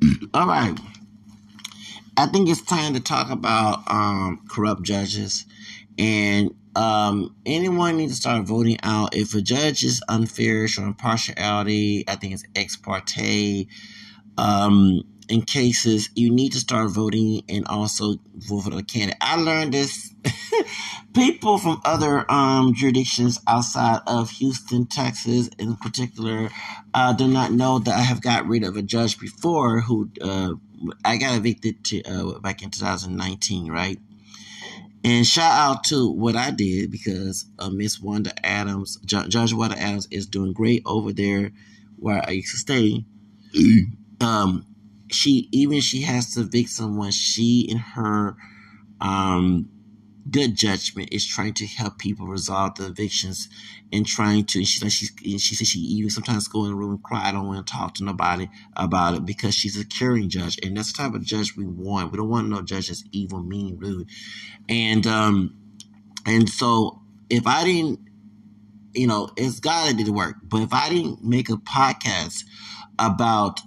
All right. I think it's time to talk about um, corrupt judges. And um, anyone needs to start voting out. If a judge is unfair, showing partiality, I think it's ex parte. Um, in cases, you need to start voting and also vote for the candidate. I learned this. People from other um, jurisdictions outside of Houston, Texas, in particular, uh, do not know that I have got rid of a judge before who uh, I got evicted to uh, back in 2019, right? And shout out to what I did because uh, Miss Wanda Adams, Judge Wanda Adams, is doing great over there where I used to stay. um, she even she has to evict someone. She and her um, good judgment is trying to help people resolve the evictions and trying to. And she like she she said she even sometimes go in the room and cry. I don't want to talk to nobody about it because she's a caring judge, and that's the type of judge we want. We don't want no judge that's evil, mean, rude, and um and so if I didn't, you know, it's God that did the work. But if I didn't make a podcast about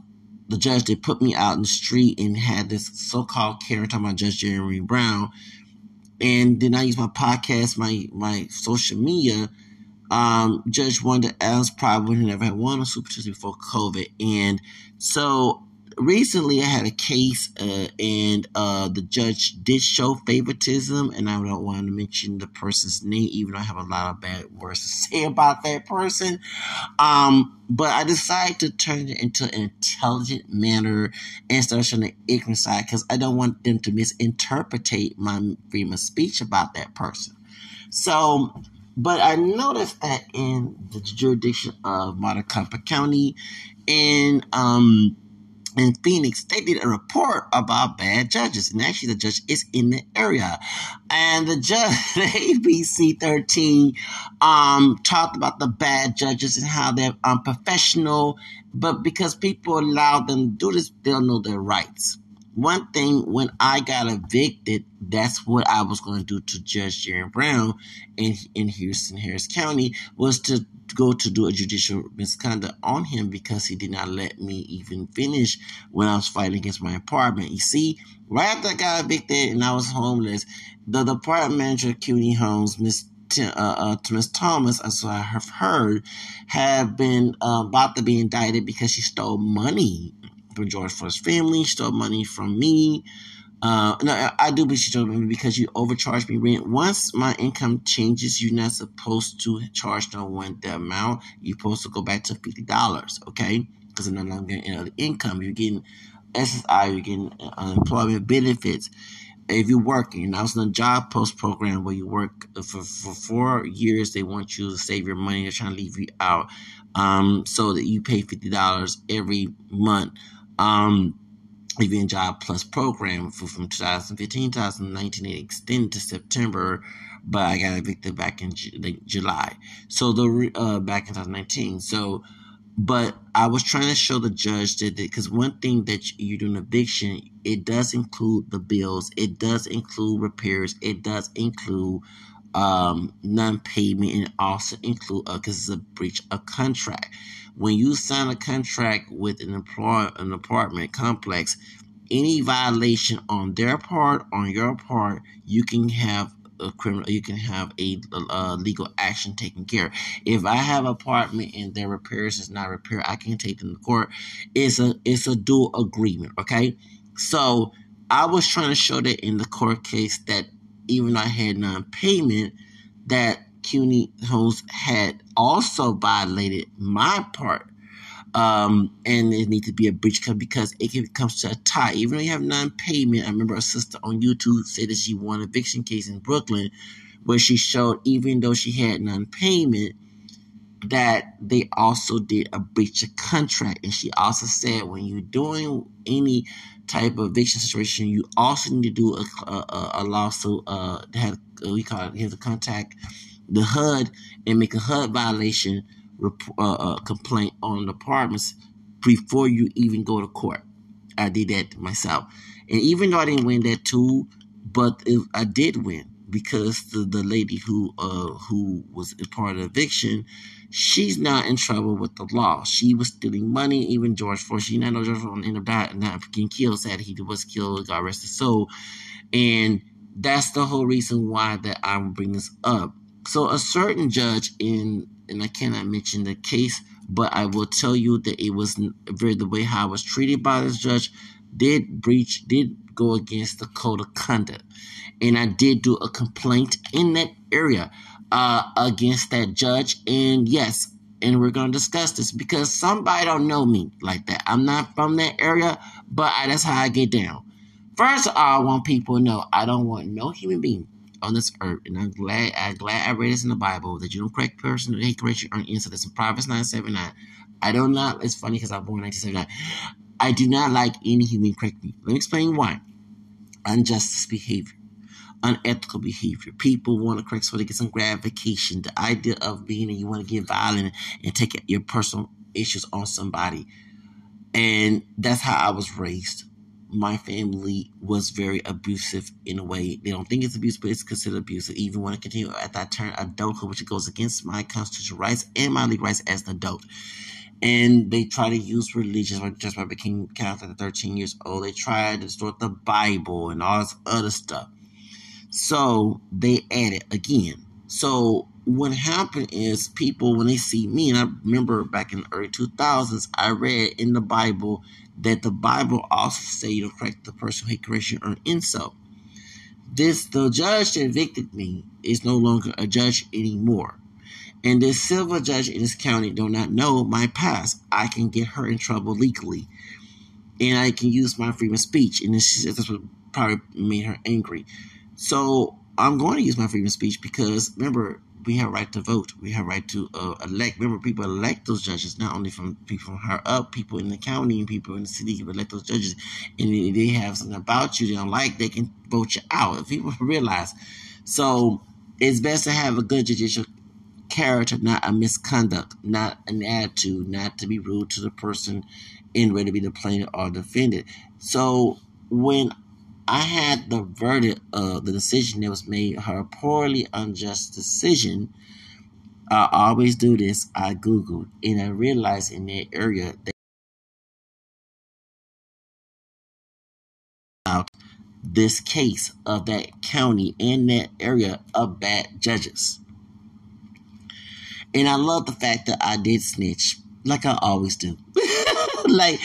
the judge that put me out in the street and had this so-called Karen talking about Judge Jeremy Brown, and then I use my podcast, my my social media. Um, Judge Wanda Adams probably never had one on Super Tuesday before COVID, and so recently I had a case uh, and uh, the judge did show favoritism, and I don't want to mention the person's name, even though I have a lot of bad words to say about that person. Um, but I decided to turn it into an intelligent manner and of showing the ignorant side because I don't want them to misinterpret my freedom of speech about that person. So, but I noticed that in the jurisdiction of Maricopa County, in um, in Phoenix, they did a report about bad judges. And actually, the judge is in the area. And the judge, ABC 13, um, talked about the bad judges and how they're unprofessional. But because people allow them to do this, they'll know their rights. One thing, when I got evicted, that's what I was going to do to Judge Jerry Brown in, in Houston, Harris County, was to go to do a judicial misconduct on him because he did not let me even finish when I was fighting against my apartment. You see, right after I got evicted and I was homeless, the, department manager, Cuney Homes, Miss uh, uh, Thomas, as I have heard, have been uh, about to be indicted because she stole money from George Floyd's family, stole money from me, uh, no, I do believe she told me because you overcharged me rent. Once my income changes, you're not supposed to charge no one the amount. You're supposed to go back to fifty dollars, okay? Because I'm not getting any other income. You're getting SSI, you're getting unemployment benefits. If you're working, I was in a job post program where you work for, for four years. They want you to save your money. They're trying to leave you out, um, so that you pay fifty dollars every month. Um, Even Job Plus program for, from 2015 2019. It extended to September, but I got evicted back in July. So the uh, back in 2019. So, but I was trying to show the judge that because one thing that you do an eviction, it does include the bills, it does include repairs, it does include um, non-payment, and also include because uh, it's a breach of contract when you sign a contract with an employer, an apartment complex, any violation on their part, on your part, you can have a criminal, you can have a, a, legal action taken care. If I have apartment and their repairs is not repaired, I can take them to court. It's a it's a dual agreement. Okay, so I was trying to show that in the court case that even though I had non-payment, that Cuney Homes had also violated my part. Um, and it needs to be a breach because it comes to a tie. Even though you have non-payment, I remember a sister on YouTube said that she won an eviction case in Brooklyn where she showed even though she had non-payment, that they also did a breach of contract. And she also said when you're doing any type of eviction situation, you also need to do a, a, a lawsuit uh, that we call it, have to contact the HUD and make a HUD violation uh, uh, complaint on the apartments before you even go to court. I did that myself. And even though I didn't win that too, but I did win because the, the lady who uh who was a part of eviction, she's not in trouble with the law. She was stealing money. Even George Floyd, she not know George Floyd ended up dying, and not getting killed. Sad he was killed, got arrested. So, and that's the whole reason why that I'm bringing this up. So a certain judge in and I cannot mention the case, but I will tell you that it was the way how I was treated by this judge did breach did go against the code of conduct, and I did do a complaint in that area uh, against that judge. And yes, and we're gonna discuss this because somebody don't know me like that. I'm not from that area, but I, that's how I get down. First of all, I want people to know I don't want no human being on this earth, and I'm glad I'm glad I read this in the Bible that you don't correct person, they correct you earn insult. That's in Proverbs 979. I do not it's funny because I was born in 1979. I do not like any human correct me. Let me explain why. Unjust behavior, unethical behavior. People want to correct so they get some gratification. The idea of being and you want to get violent and take your personal issues on somebody. And that's how I was raised. My family was very abusive in a way. They don't think it's abuse, but it's considered abusive. Even when I continue at that turn adulthood, which goes against my constitutional rights and my legal rights as an adult and they try to use religion just by becoming Catholic at 13 years old. They try to distort the Bible and all this other stuff. So they add it again. So what happened is people when they see me, and I remember back in the early 2000s, I read in the Bible that the Bible also say you don't correct the person who hate correction or insult. This the judge that evicted me is no longer a judge anymore and this civil judge in this county do not know my past, I can get her in trouble legally. And I can use my freedom of speech. And this, probably made her angry. So I'm going to use my freedom of speech because remember, we have right to vote. We have right to uh, elect. Remember, people elect those judges, not only from people from higher up, people in the county and people in the city can elect those judges. And if they have something about you they don't like, they can vote you out. If people realize. So it's best to have a good judicial character, not a misconduct, not an attitude, not to be rude to the person in ready to be the plaintiff or defendant. So when I had the verdict of the decision that was made, her poorly unjust decision, I always do this. I Googled and I realized in that area that out this case of that county and that area of bad judges. And I love the fact that I did snitch, like I always do. like,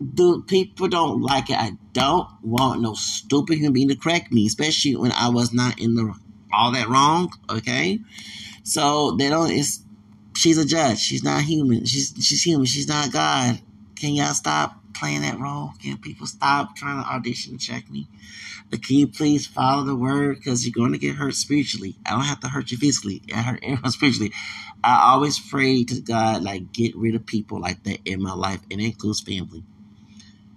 the people don't like it. I don't want no stupid human being to correct me, especially when I was not in the all that wrong. Okay, so they don't. It's she's a judge. She's not human. She's she's human. She's not God. Can y'all stop playing that role? Can people stop trying to audition and check me? But can you please follow the word? Because you're going to get hurt spiritually. I don't have to hurt you physically. I hurt everyone spiritually. I always pray to God, like, get rid of people like that in my life, and it includes family.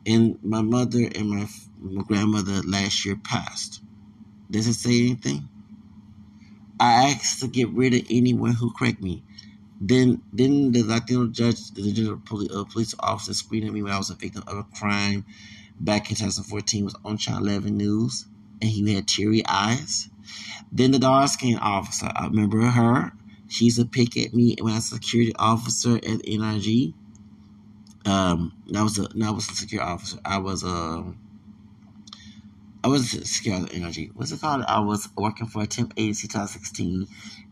And my mother and my, my grandmother last year passed. Does it say anything? I asked to get rid of anyone who cracked me. Then, then the Latino judge, the police, uh, police officer screened at me when I was a victim of a crime back in 2014 was on Channel 11 News, and he had teary eyes. Then the dark skinned officer, I remember her. She's a pick at me when I was a security officer at NRG. Um, that was a was a security officer. I was um, I was a security energy. What's it called? I was working for a temp agency 2016,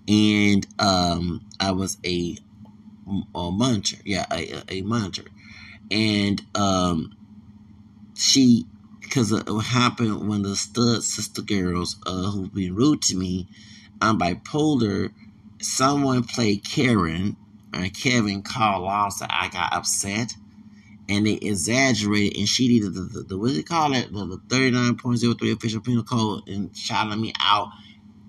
and um, I was a, a monitor. Yeah, a, a monitor, and um, she because it happened when the stud sister girls uh, who been rude to me i'm bipolar someone played karen and kevin called along so i got upset and they exaggerated and she did the, the, the what you call it the, the 39.03 official penal code and shouted me out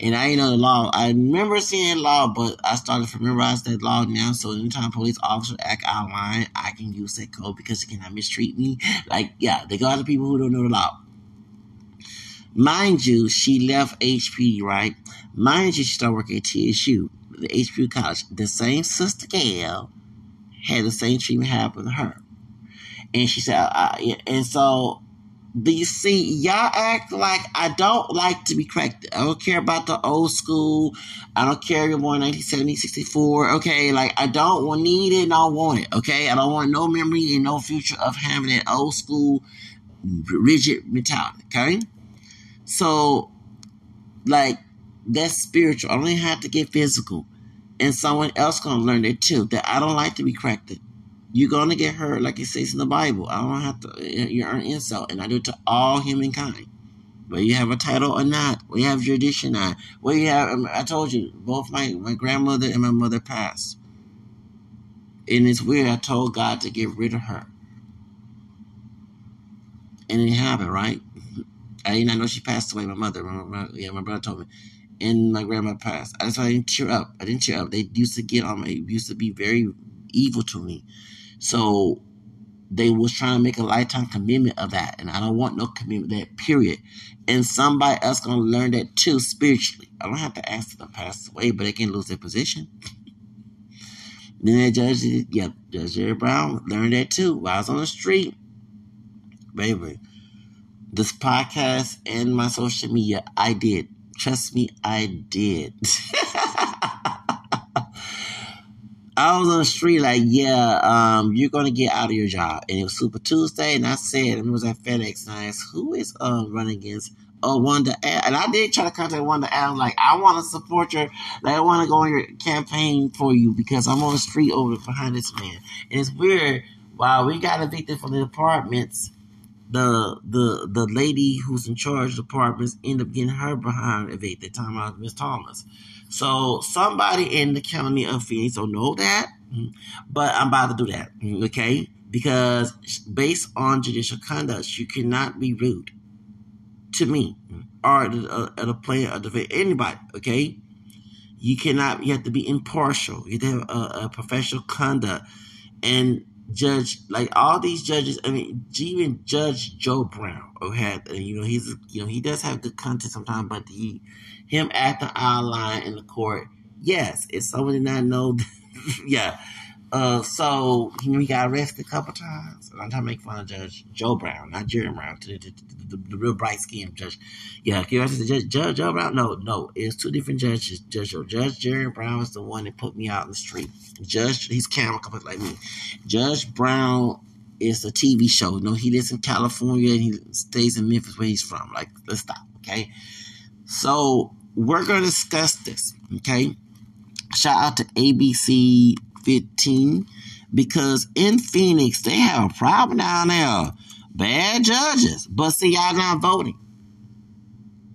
and I ain't know the law. I remember seeing law, but I started to memorize that law now. So anytime police officer act out of line, I can use that code because it cannot mistreat me. Like, yeah, they got the people who don't know the law. Mind you, she left HP, right? Mind you, she started working at TSU, the HBCU college. The same sister Gail had the same treatment happen to her. And she said, uh, and so you see, y'all act like I don't like to be cracked. I don't care about the old school. I don't care if you're born 1970, 64. Okay, like I don't want need it and I don't want it. Okay, I don't want no memory and no future of having that old school rigid mentality. Okay, so like that's spiritual. I don't even have to get physical, and someone else gonna learn it too. That I don't like to be cracked you're gonna get hurt, like it says in the Bible. I don't have to. You earn insult, and I do it to all humankind. Whether you have a title or not, whether you have jurisdiction or not, you have. Um, I told you, both my my grandmother and my mother passed, and it's weird. I told God to get rid of her, and it happened. Right? I did not know she passed away. My mother, my, my, yeah, my brother told me, and my grandma passed. I just I didn't cheer up. I didn't cheer up. They used to get on me. Used to be very evil to me so they was trying to make a lifetime commitment of that. And I don't want no commitment that period. And somebody else gonna learn that too spiritually. I don't have to ask them to pass away, but they can lose their position. then that judge, yeah, Judge Jerry Brown learned that too. While I was on the street, baby. This podcast and my social media, I did. Trust me, I did. I was on the street like, yeah, um, you're gonna get out of your job. And it was Super Tuesday, and I said, it was at FedEx, and I asked, who is um running against uh, Wanda And I did try to contact Wanda Adams, like, I want to support your, like, I want to go on your campaign for you because I'm on the street over behind this man. And it's weird, while we got evicted from the apartments, the the the lady who's in charge of the apartments ended up getting her behind evicted. Time out, Miss Thomas. So somebody in the county of Phoenix don't know that, but I'm about to do that, okay? Because based on judicial conduct, you cannot be rude to me or at uh, a player or to anybody, okay? You cannot. You have to be impartial. You have to have a, a professional conduct and judge like all these judges. I mean, even Judge Joe Brown, who uh, had you know he's you know he does have good content sometimes, but he him acting out line in the court. Yes, if someone did not know, yeah. Uh, so he got arrested a couple times. I'm trying to make fun of Judge Joe Brown, not Jerry Brown, the, the, the, the real bright skinned judge. Yeah, you arrested Judge, Judge Joe Brown? No, no, it's two different judges. Judge Judge Jerry Brown is the one that put me out in the street. Judge, he's camera like me. Judge Brown is a TV show. You know, he lives in California and he stays in Memphis where he's from. Like, let's stop, okay? So we're to discuss this, okay? Shout out to ABC 15 because in Phoenix, they have a problem down there. Bad judges. But see, y'all not voting.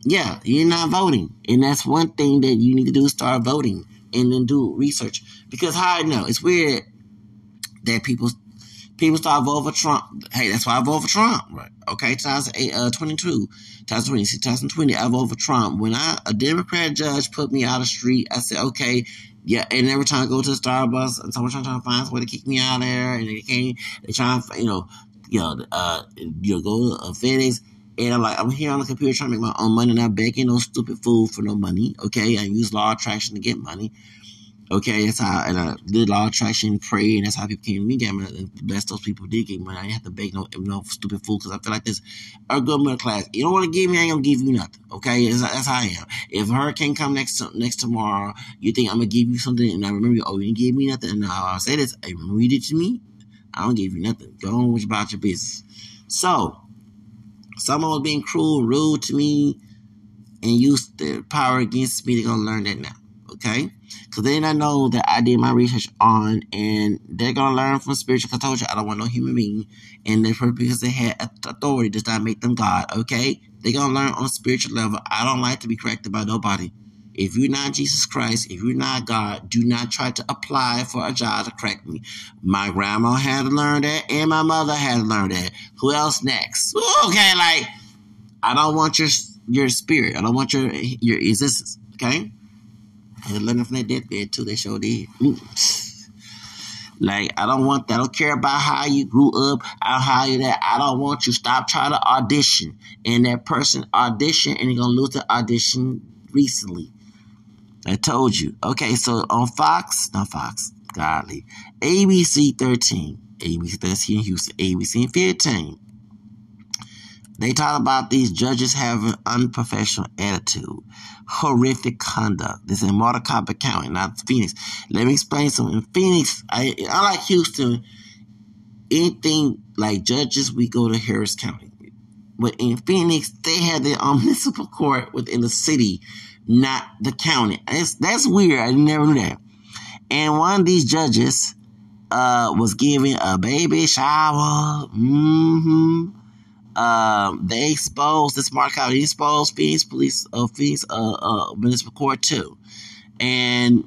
Yeah, you're not voting. And that's one thing that you need to do is start voting and then do research. Because how I know, it's weird that people people start voting for Trump. Hey, that's why I vote for Trump. Right. Okay, 2022, uh, 2020, 2020, I voted for Trump. When I a Democrat judge put me out of street, I said, okay, yeah, and every time I go to Starbucks and someone's trying to find a way to kick me out of there, and they can't, they trying to, you know, you know, uh, you know, go to a FedEx. And I'm like, I'm here on the computer trying to make my own money, not begging no stupid fool for no money. Okay, I use law attraction to get money. Okay, that's how and I did law attraction, pray, and that's how people came to me money. And bless those people did get money. I didn't have to beg no no stupid fool because I feel like this a good middle class. You don't want to give me, I ain't gonna give you nothing. Okay, that's, that's how I am. If hurricane come next uh, next tomorrow, you think I'm gonna give you something, and I remember, oh, you didn't give me nothing. And I'll say this, I you did to me. I don't give you nothing. Go on with about your business. So, someone was being cruel, rude to me, and used their power against me. They're gonna learn that now. Okay. Because then I know that I did my research on, and they're to learn from spiritual. Because I told you, I don't want no human being. And they probably because they had authority does not make them God, okay? They're to learn on a spiritual level. I don't like to be corrected by nobody. If you're not Jesus Christ, if you're not God, do not try to apply for a job to correct me. My grandma had to learn that, and my mother had to learn that. Who else next? Okay, like I don't want your your spirit. I don't want your your existence. Okay. They're learning from their deathbed too. They sure did. Like, I don't want that. I don't care about how you grew up, I how you that. I don't want you. Stop trying to audition. And that person audition and you're gonna lose the audition recently. I told you. Okay, so on Fox, not Fox, godly. ABC 13. ABC 13 Houston, ABC 15. They talk about these judges having unprofessional attitude, horrific conduct. This is in Maricopa County, not Phoenix. Let me explain something. In Phoenix, I, like Houston. Anything like judges, we go to Harris County. But in Phoenix, they have their own municipal court within the city, not the county. It's, that's weird. I never knew that. And one of these judges uh, was giving a baby shower. Mm-hmm um, they exposed this Mark County exposed Phoenix Police, uh, Phoenix uh, uh, Municipal Court too, and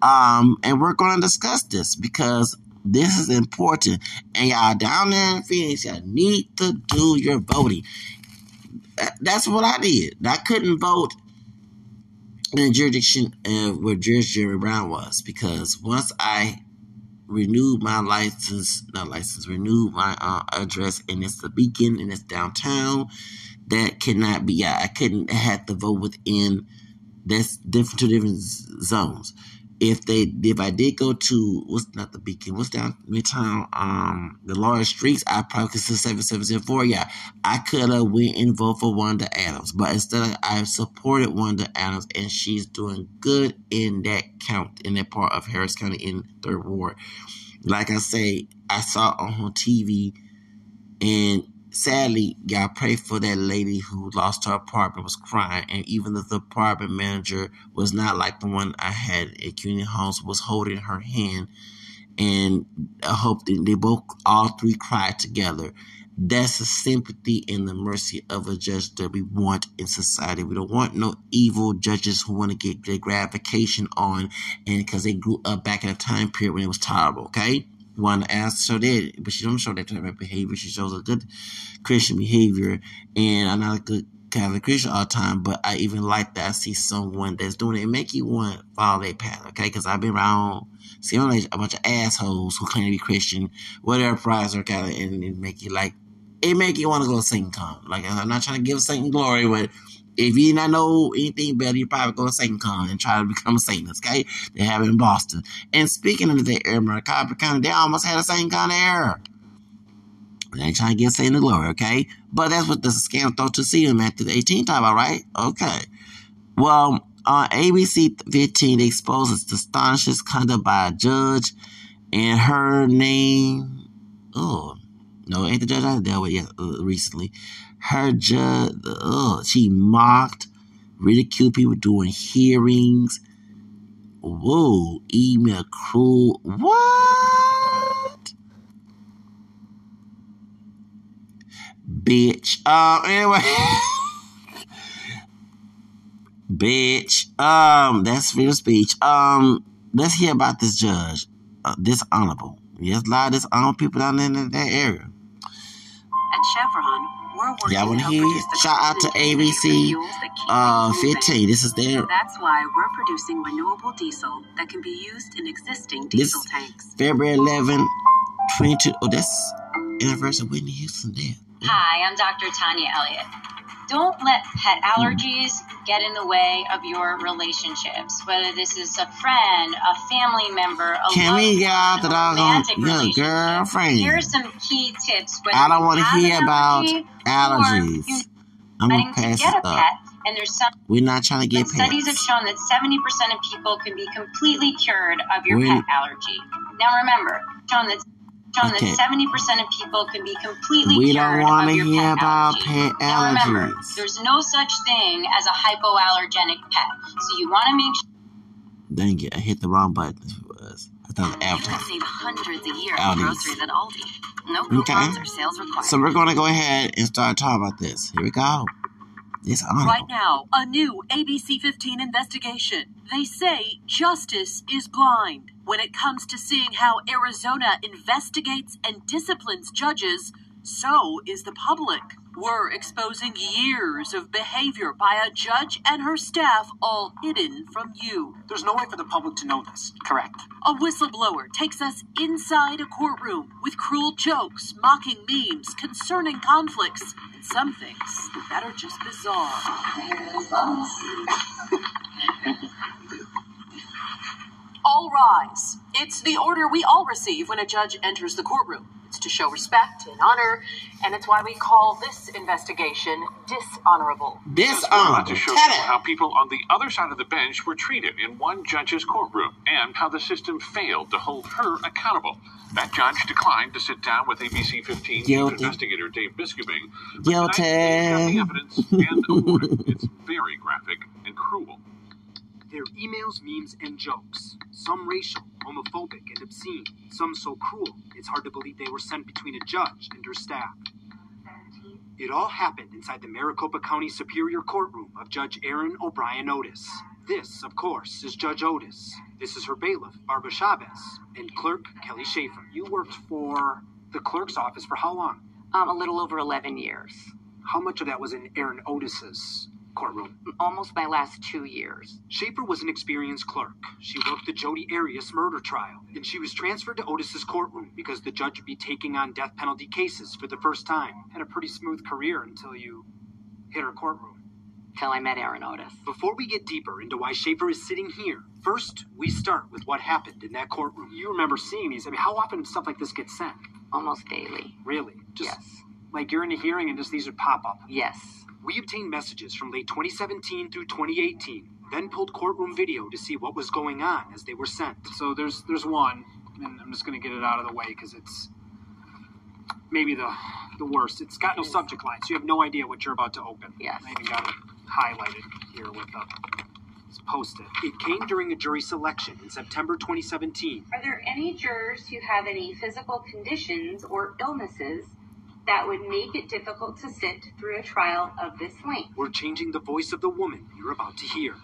um, and we're going to discuss this because this is important. And y'all down there in Phoenix, y'all need to do your voting. That's what I did. I couldn't vote in the jurisdiction uh, where Judge Jerry Brown was because once I renewed my license, not license, renewed my uh, address, and it's the beacon, and it's downtown. That cannot be. I, I couldn't have to vote within. That's different two different zones. If they, if I did go to what's not the beacon, what's down midtown, um, the large streets, I probably could seven seven zero four. Yeah, I could have went and vote for Wanda Adams, but instead I supported Wanda Adams, and she's doing good in that count in that part of Harris County in third ward. Like I say, I saw on TV, and sadly, y'all pray for that lady who lost her apartment, was crying, and even though the apartment manager was not like the one I had at Community Homes, was holding her hand, and I hope that they both, all three, cried together. That's the sympathy and the mercy of a judge that we want in society. We don't want no evil judges who want to get their gratification on, and because they grew up back in a time period when it was terrible. Okay, one asked show that, but she don't show that type of behavior. She shows a good Christian behavior, and I'm not a good Catholic Christian all the time, but I even like that I see someone that's doing it. It make you want to follow their path, okay? Because I've been around seeing a bunch of assholes who claim to be Christian, whatever prize or kind of, and it make you like it make you want to go to Satan Con. Like I'm not trying to give Satan glory, but if you not know anything better, you probably go to Satan Con and try to become a Satanist. Okay, they have it in Boston. And speaking of the air, Maricopa County, they almost had a Satan Con error. They ain't trying to get Satan the glory, okay? But that's what the scam thought to see him after the 18th time, all right? Okay. Well, on ABC 15, they exposes the astonishing conduct by a judge and her name. Oh, no, ain't the judge I dealt with yet uh, recently. Her judge, uh, she mocked, ridiculed people doing hearings. Whoa, email cruel. What? Bitch. Uh, anyway. Bitch. Um, that's freedom of speech. Um, let's hear about this judge. Uh, dishonorable. Yes, a lot of dishonorable people down in that area. At Chevron, Y'all want to hear? Shout out to ABC fuels that keep uh, 15. This is their That's why we're producing renewable diesel that can be used in existing This- diesel tanks. February 11, 22. Oh, that's anniversary of Whitney Houston death. Hi, I'm Dr. Tania Elliott. Don't let pet allergies mm-hmm. get in the way of your relationships, whether this is a friend, a family member, a Can we get out the a doggone romantic your relationship. girlfriend? Here are some key tips. I don't want to hear about allergies. I'm going to pass it up. and there's some We're not trying to get studies have shown that 70% of people can be completely cured of your When- pet allergy. Now remember, shown that shown Okay. that 70% of people can be completely We cured don't want of to your hear pet about allergy. pet Now remember, there's no such thing as a hypoallergenic pet. So you want to make sure Dang it, I hit the wrong button. I thought it was You can save hundreds a year on groceries at Aldi. No Okay. or sales required. So we're going to go ahead and start talking about this. Here we go. Right now, a new ABC 15 investigation. They say justice is blind. When it comes to seeing how Arizona investigates and disciplines judges, so is the public. We're exposing years of behavior by a judge and her staff, all hidden from you. There's no way for the public to know this, correct? A whistleblower takes us inside a courtroom with cruel jokes, mocking memes, concerning conflicts, and some things that are just bizarre. All rise. It's the order we all receive when a judge enters the courtroom. It's to show respect and honor, and it's why we call this investigation dishonorable. Dishonorable. to show you how people on the other side of the bench were treated in one judge's courtroom and how the system failed to hold her accountable. That judge declined to sit down with ABC 15 Guilty. investigator Dave Biskobing. but Guilty. tonight he got the evidence and awarded. It's very graphic and cruel. They're emails, memes, and jokes. Some racial, homophobic, and obscene. Some so cruel, it's hard to believe they were sent between a judge and her staff. It all happened inside the Maricopa County Superior Courtroom of Judge Erin O'Brien Otis. This, of course, is Judge Otis. This is her bailiff, Barbara Chavez, and clerk Kelly Schaefer. You worked for the clerk's office for how long? Um, a little over 11 years. How much of that was in Erin Otis's courtroom? Almost my last two years. Schaefer was an experienced clerk. She worked the Jodi Arias murder trial, and she was transferred to Otis's courtroom because the judge would be taking on death penalty cases for the first time. Had a pretty smooth career until you hit her courtroom. Till I met Erin Otis. Before we get deeper into why Schaefer is sitting here, first we start with what happened in that courtroom. You remember seeing these? I mean, how often stuff like this gets sent? Almost daily. Really? Just Yes. like you're in a hearing and just these would pop up. Yes. We obtained messages from late 2017 through 2018, then pulled courtroom video to see what was going on as they were sent. So there's there's one, and I'm just going to get it out of the way because it's maybe the the worst. It's got no subject line, so you have no idea what you're about to open. Yes. I even got it highlighted here with a it's posted. It came during a jury selection in September 2017. Are there any jurors who have any physical conditions or illnesses that would make it difficult to sit through a trial of this length? We're changing the voice of the woman you're about to hear.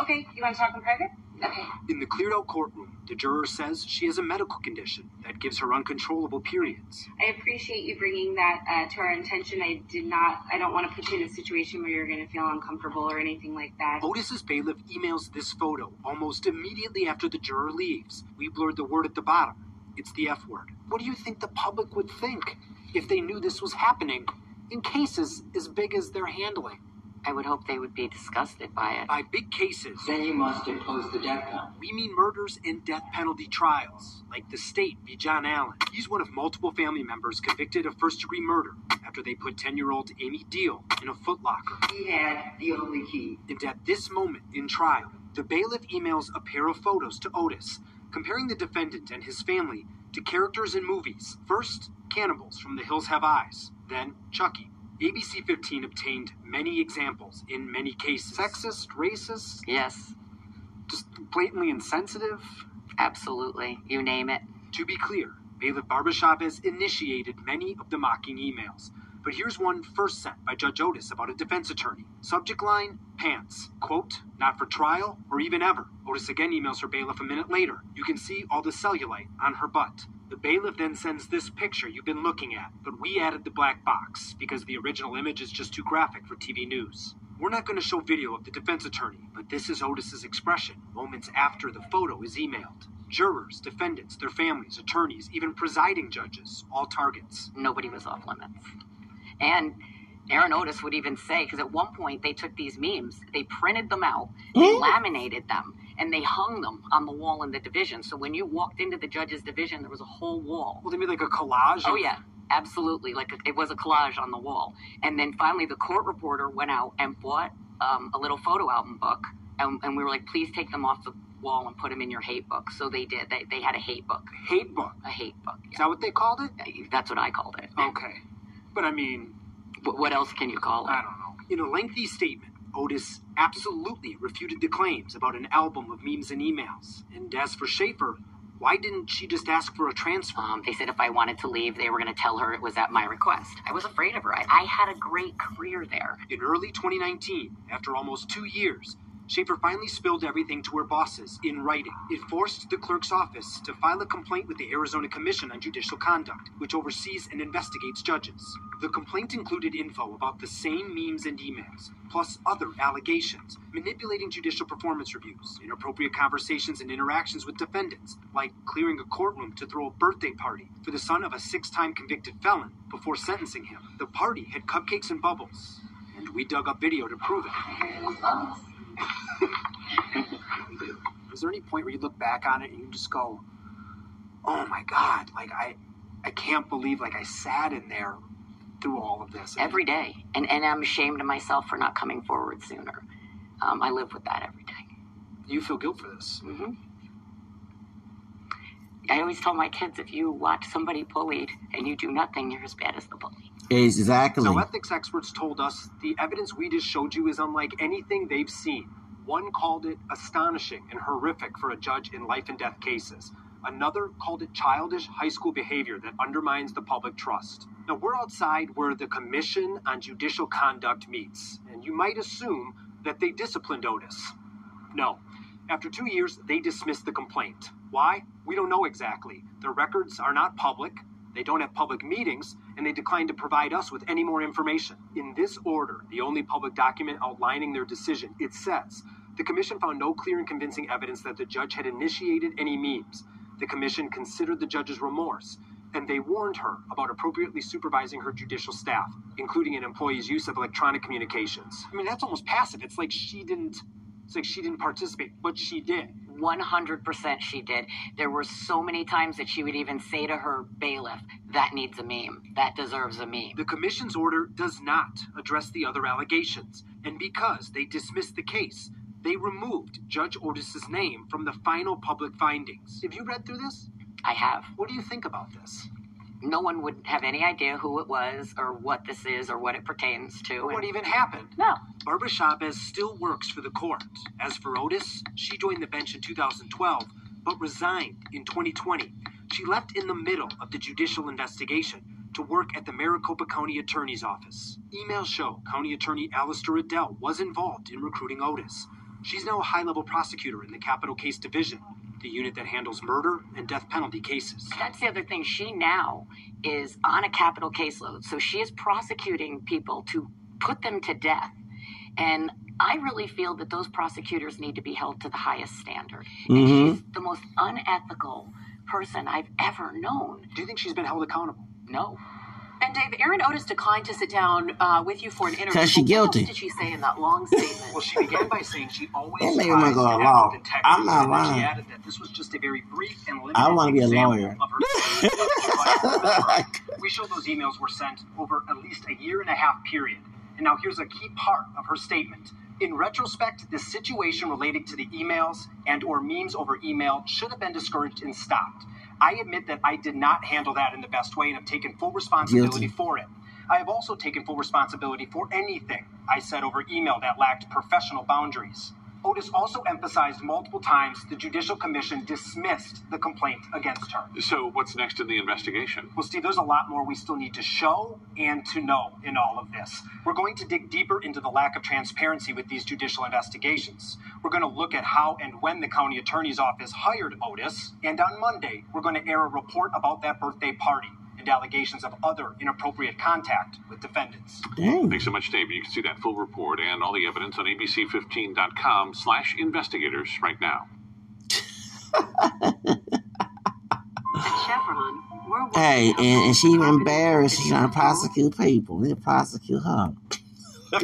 Okay, you want to talk in private? Okay. In the cleared out courtroom, the juror says she has a medical condition that gives her uncontrollable periods. I appreciate you bringing that uh, to our attention. I did not, I don't want to put you in a situation where you're going to feel uncomfortable or anything like that. Otis's bailiff emails this photo almost immediately after the juror leaves. We blurred the word at the bottom. It's the F word. What do you think the public would think if they knew this was happening in cases as big as they're handling? I would hope they would be disgusted by it. By big cases, Then you must impose the death penalty. we mean murders and death penalty trials, like the state v. John Allen. He's one of multiple family members convicted of first degree murder after they put 10 year old Ame Deal in a footlocker. He had the only key. And at this moment in trial, the bailiff emails a pair of photos to Otis, comparing the defendant and his family to characters in movies. First, cannibals from The Hills Have Eyes, then Chucky. ABC 15 obtained many examples in many cases. Sexist, racist, Yes. just blatantly insensitive. Absolutely. You name it. To be clear, Bailiff Barbara has initiated many of the mocking emails. But here's one first sent by Judge Otis about a defense attorney. Subject line, pants. Quote, not for trial or even ever. Otis again emails her bailiff a minute later. You can see all the cellulite on her butt. The bailiff then sends this picture you've been looking at, but we added the black box because the original image is just too graphic for TV news. We're not going to show video of the defense attorney, but this is Otis's expression moments after the photo is emailed. Jurors, defendants, their families, attorneys, even presiding judges, all targets. Nobody was off limits. And Erin Otis would even say, because at one point they took these memes, they printed them out, they laminated them, and they hung them on the wall in the division. So when you walked into the judge's division, there was a whole wall. Well, they made like a collage. Oh yeah, absolutely. Like it was a collage on the wall. And then finally, the court reporter went out and bought um, a little photo album book, and, and we were like, please take them off the wall and put them in your hate book. So they did. They, they had a hate book, Hate book. a hate book. Is that what they called it? That's what I called it. Okay. But I mean, Wh- What else can you call it? I don't know. In a lengthy statement, Otis absolutely refuted the claims about an album of memes and emails. And as for Schaefer, why didn't she just ask for a transfer? Um, they said if I wanted to leave, they were going to tell her it was at my request. I was afraid of her. I, I had a great career there. In early 2019, after almost two years, Schaefer finally spilled everything to her bosses in writing. It forced the clerk's office to file a complaint with the Arizona Commission on Judicial Conduct, which oversees and investigates judges. The complaint included info about the same memes and emails, plus other allegations, manipulating judicial performance reviews, inappropriate conversations and interactions with defendants, like clearing a courtroom to throw a birthday party for the son of a six time convicted felon before sentencing him. The party had cupcakes and bubbles, and we dug up video to prove it. Is there any point where you look back on it and you just go, oh my god, like I, I can't believe like I sat in there through all of this. every day, and and I'm ashamed of myself for not coming forward sooner. Um, I live with that every day. You feel guilt for this. Mm-hmm. I always tell my kids if you watch somebody bullied and you do nothing, you're as bad as the bully. Exactly. So ethics experts told us the evidence we just showed you is unlike anything they've seen. One called it astonishing and horrific for a judge in life and death cases. Another called it childish high school behavior that undermines the public trust. Now, we're outside where the Commission on Judicial Conduct meets, and you might assume that they disciplined Otis. No. After two years, they dismissed the complaint. Why? We don't know exactly. Their records are not public, they don't have public meetings, and they declined to provide us with any more information. In this order, the only public document outlining their decision, it says the Commission found no clear and convincing evidence that the judge had initiated any memes. The Commission considered the judge's remorse, and they warned her about appropriately supervising her judicial staff, including an employee's use of electronic communications. I mean, that's almost passive. It's like she didn't. It's like she didn't participate, but she did. 100% she did. There were so many times that she would even say to her bailiff, that needs a meme. That deserves a meme. The Commission's order does not address the other allegations, and because they dismissed the case, they removed Judge Otis's name from the final public findings. Have you read through this? I have. What do you think about this? No one would have any idea who it was or what this is or what it pertains to. What even happened? No. Barbara Chavez still works for the court. As for Otis, she joined the bench in 2012, but resigned in 2020. She left in the middle of the judicial investigation to work at the Maricopa County Attorney's Office. Emails show County Attorney Allister Adel was involved in recruiting Otis. She's now a high level prosecutor in the Capital Case Division, the unit that handles murder and death penalty cases. That's the other thing. She now is on a capital caseload. So she is prosecuting people to put them to death. And I really feel that those prosecutors need to be held to the highest standard. And Mhm. she's the most unethical person I've ever known. Do you think she's been held accountable? No. And Dave, Erin Otis declined to sit down uh, with you for an interview. 'Cause she What else guilty. did she say in that long statement? Well, she began by saying she always That made tries me go to act along. with integrity, I'm not and lying. She added that this was just a very brief and limited I wanna be a example lawyer. of her We show those emails were sent over at least a year and a half period. And now here's a key part of her statement. In retrospect, the situation related to the emails and or memes over email should have been discouraged and stopped. I admit that I did not handle that in the best way and have taken full responsibility Guilty. for it. I have also taken full responsibility for anything I said over email that lacked professional boundaries. Otis also emphasized multiple times the Judicial Commission dismissed the complaint against her. So, what's next in the investigation? Well, Steve, there's a lot more we still need to show and to know in all of this. We're going to dig deeper into the lack of transparency with these judicial investigations. We're going to look at how and when the county attorney's office hired Otis. And on Monday, we're going to air a report about that birthday party and allegations of other inappropriate contact with defendants. Dang. Thanks so much, Dave. You can see that full report and all the evidence on abc15.com slash investigators right now. Chevron, Hey, and, and she embarrassed. She's trying to prosecute people. They prosecute her.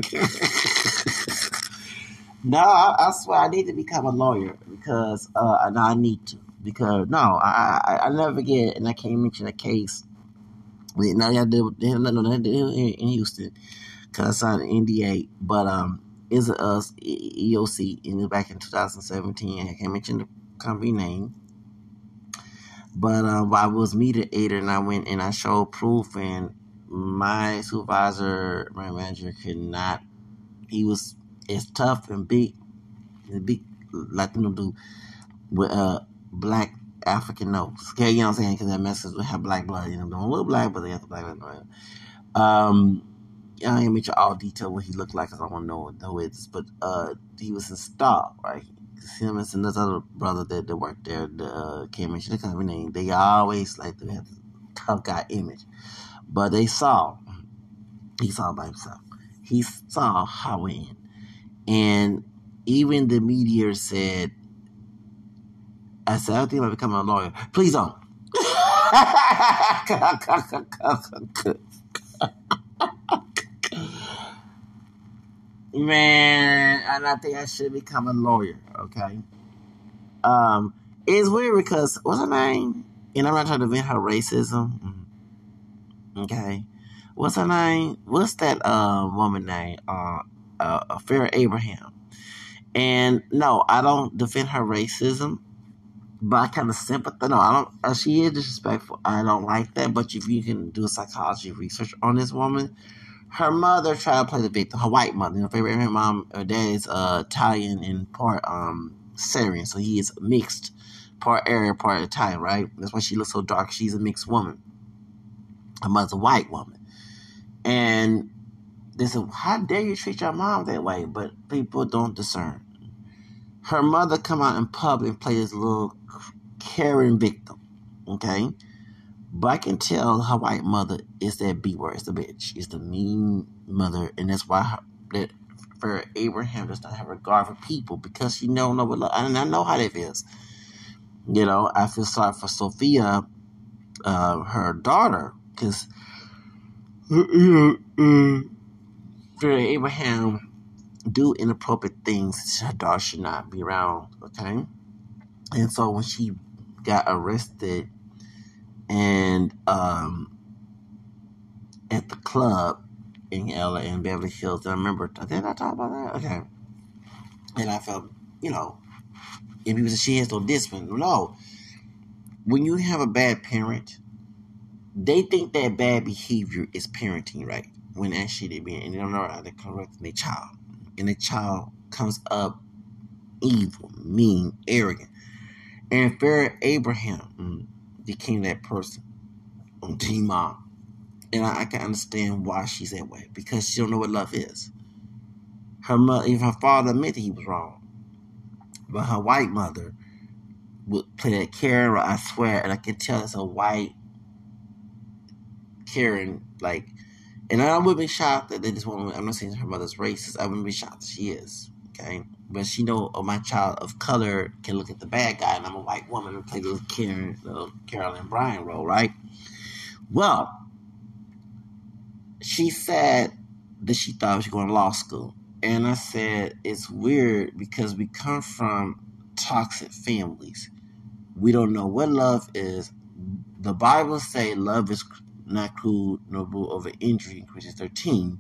no, I, I swear I need to become a lawyer because uh, no, I need to because no, I I, I never forget, and I can't mention a case. We no, y'all did no no no in in Houston because I signed an NDA, but um, it's a us EOC and it's back in 2017. I can't mention the company name. But um, I was mediator and I went and I showed proof, and my supervisor, my manager, could not. He was as tough and big, the big Latino dude with uh black African nose. Okay, you know what I'm saying? Because that messes with have black blood. You know, don't look black, but they have the black blood. Um, I ain't mention all detail what he looked like because I want to know who it is. But uh, he was in Star, right? Him and this other brother that, that worked there, the, uh, can't the company name. They always like to have the tough guy image, but they saw he saw by himself. He saw how it and even the media said, "I said I think about becoming a lawyer. Please don't." Man, and I think I should become a lawyer. Okay. Um, it's weird because what's her name? And I'm not trying to vent her racism. Mm. Okay. What's her name? What's that uh woman name? Uh, uh Farrah Abraham. And no, I don't defend her racism, but I kind of sympathize. No, I don't. Uh, she is disrespectful. I don't like that. But if you can do psychology research on this woman, her mother tried to play the victim. Her white mother, you favorite her mom, her dad is uh, Italian and part um Syrian, so he is mixed, part Arab, part Italian, right? That's why she looks so dark. She's a mixed woman. Her mother's a white woman, and they said, "How dare you treat your mom that way?" But people don't discern. Her mother come out in public and play this little caring victim, okay? But I can tell her white mother is that B word, it's the bitch, it's the mean mother, and that's why her, that Farrah Abraham does not have regard for people because she don't know what love, and I know how that feels. You know, I feel sorry for Sophia, uh, her daughter, because you uh, know, uh, uh, Farrah Abraham do inappropriate things, her daughter should not be around. Okay, and so when she got arrested and um at the club in LA in Beverly Hills. I remember did I talk about that? Okay. And I felt, you know, and people said she has no discipline. No. When you have a bad parent, they think that bad behavior is parenting, right? When actually they being and they don't know how to correct their child. And the child comes up evil, mean, arrogant. And Farrah Abraham mm, became that person on Teen Mom. And I, I, can understand why she's that way. Because she don't know what love is. Her mother, even her father admitted he was wrong. But her white mother would play that Karen, I swear, and I can tell it's a white Karen, like, and I wouldn't be shocked that they just want. I'm not saying her mother's racist. I wouldn't be shocked that she is. Okay, but she know oh, my child of color can look at the bad guy, and I'm a white woman and play the Karen, the Carolyn Bryant role, right? Well, she said that she thought she was going to law school, and I said it's weird because we come from toxic families. We don't know what love is. The Bible say love is not nor over injury in Corinthians 13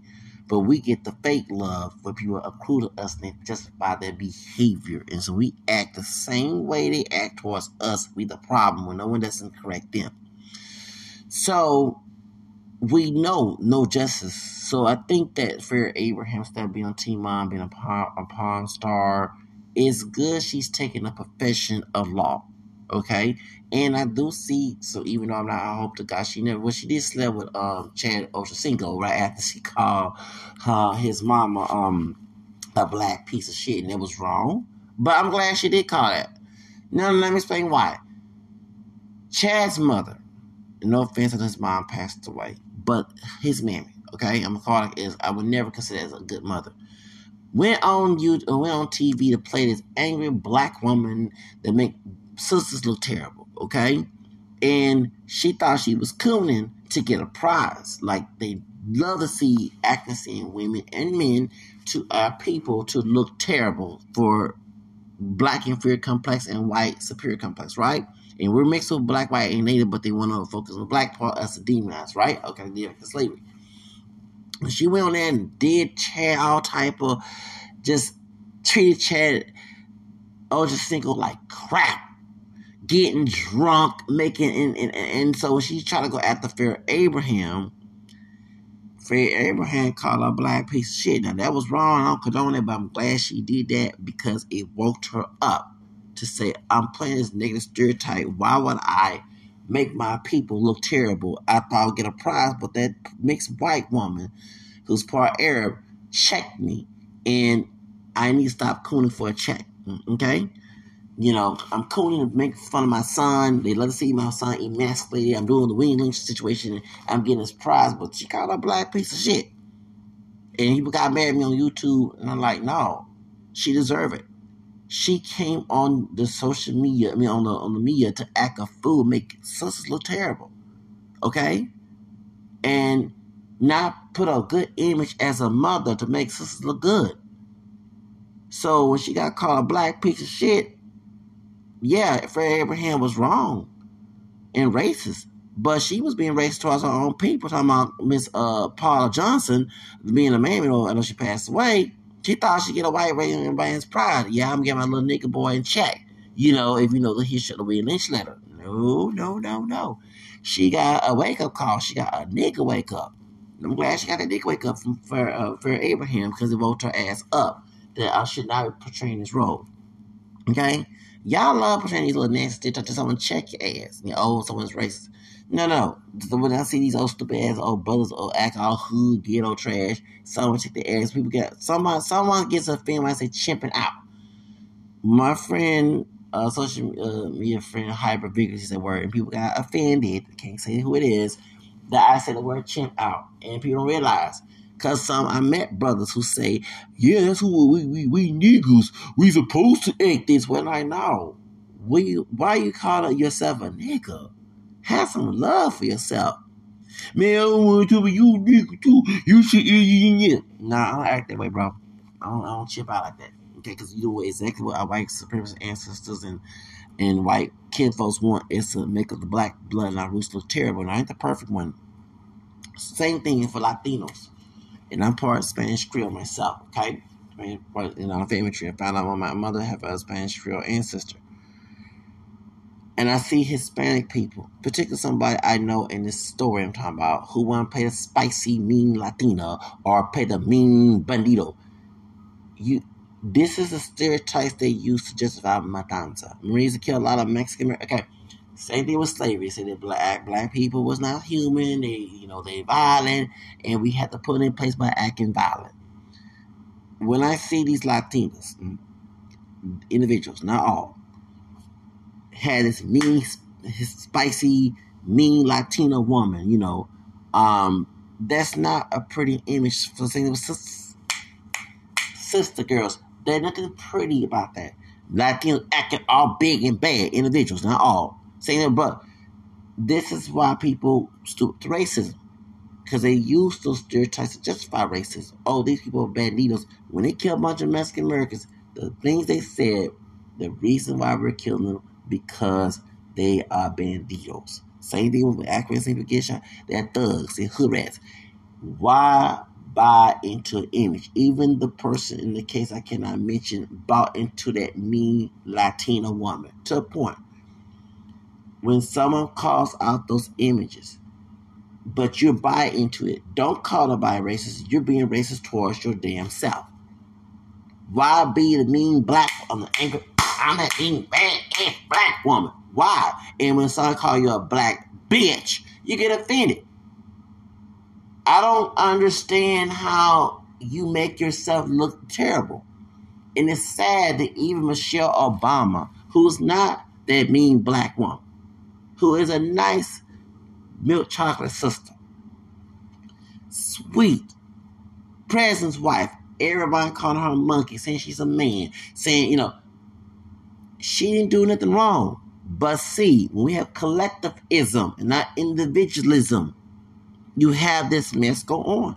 but we get the fake love where people accrue to us just by their behavior. And so we act the same way they act towards us. We the problem when no one doesn't correct them. So we know no justice. So I think that Farrah Abraham Stab being on Teen Mom, being a pawn, a pawn star, is good she's taking a profession of law. Okay? And I do see, so even though I'm not, I hope to God she never, well, she did sleep with um Chad Ochocinco right after she called her his mama um a black piece of shit, and it was wrong. But I'm glad she did call that. Now let me explain why. Chad's mother, no offense that his mom passed away, but his mammy, okay, I'm gonna call it is I would never consider as a good mother. Went on you went on TV to play this angry black woman that make sisters look terrible okay? And she thought she was cooning to get a prize. Like they love to see acting scene women and men to our people to look terrible for black inferior complex and white superior complex, right? And we're mixed with black, white, and native, but they want to focus on the black part us to demonize, right? Okay, yeah, slavery. And she went on there and did Chad all type of just treated Chad Ochocinco like crap getting drunk, making and, and, and so she tried to go after Farrah Abraham. Farrah Abraham called her a black piece of shit. Now that was wrong. I don't condone it, but I'm glad she did that because it woke her up to say, I'm playing this negative stereotype. Why would I make my people look terrible? I thought I'd get a prize, but that mixed white woman who's part Arab checked me and I need to stop cooning for a check. Mm, okay? You know, I'm cooning to make fun of my son. They love to see my son emasculated. I'm doing the William Lynch situation. I'm getting his prize, but she called a black piece of shit. And he got mad at me on YouTube, and I'm like, no, she deserve it. She came on the social media, I mean, on the on the media to act a fool, make sisters look terrible, okay, and not put a good image as a mother to make sisters look good. So when she got called a black piece of shit, yeah, Farrah Abraham was wrong. and racist. But she was being racist towards her own people. Talking about Miss uh, Paula Johnson being a man, you know, she passed away. She thought she'd get a white race man's pride. Yeah, I'm getting my little nigga boy in check. You know, if you know the history of the William Lynch letter. No, no, no, no. She got a wake up call. She got a nigga wake up. I'm glad she got a nigga wake up from for uh, Farrah Abraham because it woke her ass up that I should not be portraying this role. Okay, y'all love portraying these little nasty stuff to someone check your ass. You know, oh, someone's racist. No, no. When I see these old stupid ass old brothers or all hood, ghetto trash, someone check their ass. People get someone someone gets offended when I say chimping out. My friend, uh, social uh, media friend, hyper vigorous, he said word, and people got offended. Can't say who it is. That I said the word chimp out, and people don't realize. Cause some I met brothers who say, "Yeah, that's who we we we niggas. We supposed to act this way." Like, no, we why you calling yourself a nigga? Have some love for yourself. Man, I want to be you nigga too. You should yeah, yeah, yeah. Nah, I don't act that way, bro. I don't, I don't chip out like that. Okay, because you know exactly what our white supremacist ancestors and and white kinfolks want is to make the black blood our roots look terrible. And I ain't the perfect one. Same thing for Latinos. And I'm part Spanish Creole myself, okay? I mean, you know, family tree. I found out my mother have a Spanish Creole ancestor. And I see Hispanic people, particularly somebody I know in this story I'm talking about, who want to play the spicy, mean Latina or play the mean bandito. You, this is the stereotypes they use to justify matanza. Marines kill a lot of Mexican. Okay, same thing with slavery. Say that black black people was not human. They, you know, they violent, and we had to put in place by acting violent. When I see these Latinas individuals, not all, had this mean, spicy, mean Latina woman, you know, um, that's not a pretty image for saying sister, sister girls. There's nothing pretty about that. Latinos acting all big and bad individuals, not all. Saying that, but this is why people stoop to racism. Because they use those stereotypes to justify racism. Oh, these people are banditos. When they kill a bunch of Mexican Americans, the things they said, the reason why we're killing them because they are banditos. Same thing with accurate simplification. They're thugs, they're hood rats. Why buy into an image? Even the person in the case I cannot mention bought into that mean Latina woman to a point. When someone calls out those images, but you buy into it, don't call it by racist. You're being racist towards your damn self. Why be the mean black on the anchor? I'm a mean bad ass black woman. Why? And when someone call you a black bitch, you get offended. I don't understand how you make yourself look terrible. And it's sad that even Michelle Obama, who's not that mean black woman, who is a nice milk chocolate sister, sweet, president's wife, everybody calling her a monkey, saying she's a man, saying, you know, she didn't do nothing wrong. But see, when we have collectivism and not individualism, you have this mess go on.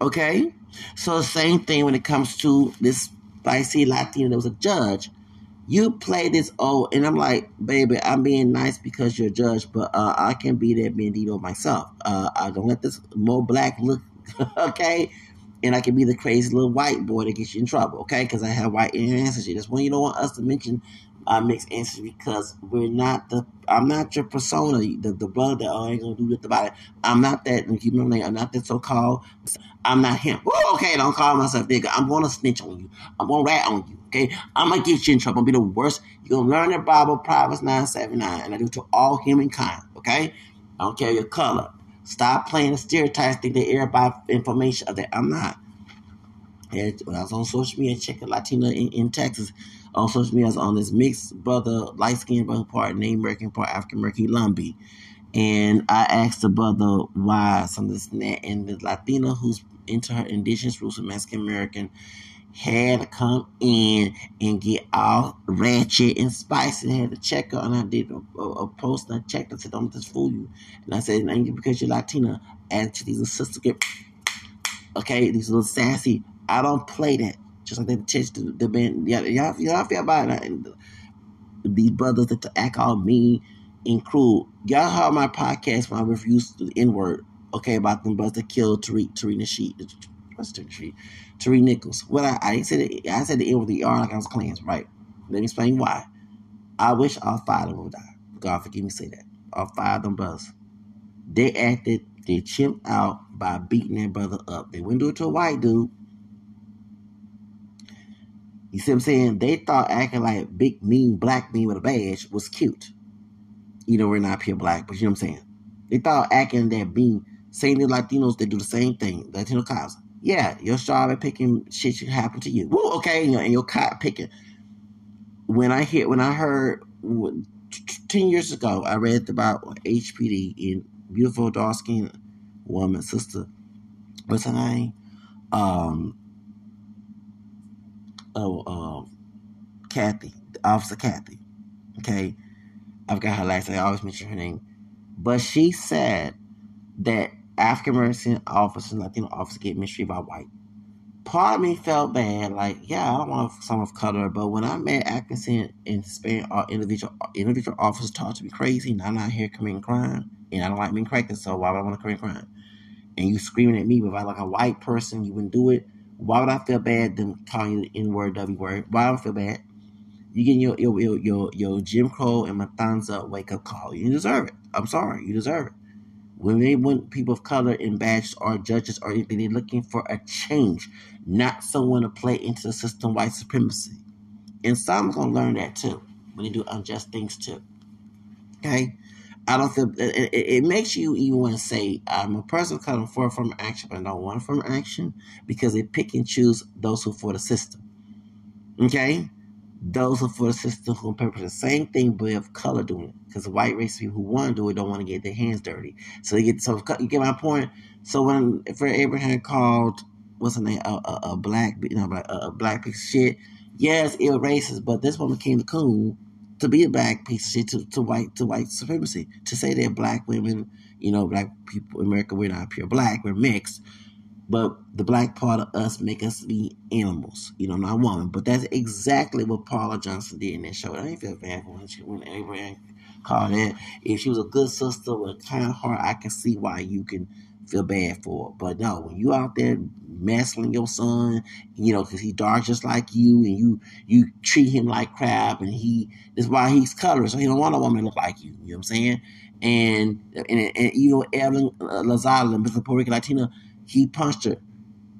Okay? So the same thing when it comes to this spicy Latino that was a judge. You play this oh, and I'm like, baby, I'm being nice because you're a judge, but uh, I can be that bandito myself. Uh, I don't let this more black look, okay? And I can be the crazy little white boy that gets you in trouble, okay? Because I have white ancestry. That's when you don't want us to mention uh, mixed answers because we're not the. I'm not your persona, the, the brother that oh, I ain't gonna do this about it. I'm not that. And keep name. I'm not that so called. I'm not him. Ooh, okay, don't call myself nigga. I'm gonna snitch on you. I'm gonna rat on you. Okay, I'm gonna get you in trouble. I'm gonna be the worst. You're gonna learn the Bible, Proverbs 979, and I do to all humankind. Okay, I don't care your color. Stop playing the stereotypes. Think that everybody information of that. I'm not. And when I was on social media, checking Latina in, in Texas on social media, I was on um, this mixed brother, light skinned brother part, native American part, African American Lumbee. And I asked the brother why some of this and that. And the Latina who's into her indigenous roots of Mexican American had to come in and get all ratchet and spicy. I had to check her, and I did a, a, a post, and I checked. I said, "Don't just fool you." And I said, "Ain't because you're Latina, actually, these sister get okay, these little sassy I don't play that. Just like they teach the, the band. Yeah, y'all, y'all feel about it. These brothers that act all mean include y'all heard my podcast when I refused the N word, okay, about them brothers that killed Tariq Tariq Nasheed. What's Tariq? Tariq Nichols. Well, I, I said it, I said the N with the R like I was clans, right? Let me explain why. I wish all five of them would die. God forgive me say that. All five of them brothers. They acted, they chimped out by beating their brother up. They wouldn't do it to a white dude. You see what I'm saying? They thought acting like big mean black me with a badge was cute. You know, we're not pure black, but you know what I'm saying? They thought acting that being saying the Latinos, they do the same thing. Latino cops. Yeah, your job at picking shit should happen to you. Woo, okay, and your, and your cop picking. When I hear, when I heard ten years ago, I read about HPD in beautiful dark skinned woman, sister. What's her name? Um. Oh, um, Kathy, Officer Kathy. Okay, I've got her last name. I always mention her name, but she said that African American officers, Latino officers, get mistreated by white. Part of me felt bad, like yeah, I don't want someone of color, but when I met Atkinson and Hispanic uh, individual individual officers talk to me crazy, and I'm not here committing crime, and I don't like being cracked, so why would I want to commit crime? And you screaming at me, but if I like a white person, you wouldn't do it. Why would I feel bad them calling you the N word, W word? Why would I feel bad? You getting your your your your, your Jim Crow and Matanza wake up call. You deserve it. I'm sorry, you deserve it. When they want people of color in badges or judges or anything, they're looking for a change, not someone to play into the system white supremacy. And some gonna learn that too when they do unjust things too. Okay, I don't feel it, it, it makes you even want to say I'm a person color for from action, but I don't want from action because they pick and choose those who for the system. Okay, those who for the system who purpose the same thing but of color doing it because the white race people who want to do it don't want to get their hands dirty. So they get so you get my point. So when Farrah Abraham called what's her name a, a, a black you know a, a black piece of shit, yes, it was racist, but this woman came to coon to be a black piece of shit to, to white to white supremacy to say that black women, you know, black people in America we're not pure black, we're mixed. But the black part of us make us be animals, you know, not woman. But that's exactly what Paula Johnson did in that show. I didn't feel bad when she when Abraham called that. If she was a good sister with a kind heart, I can see why you can feel bad for her. But no, when you out there messing your son, you know, because he dark just like you, and you you treat him like crap, and he that's why he's colorless, so he don't want a woman to look like you. You know what I'm saying? And and, and you know, Evelyn uh, Lozada, Mr. Puerto Rican Latina he punched her.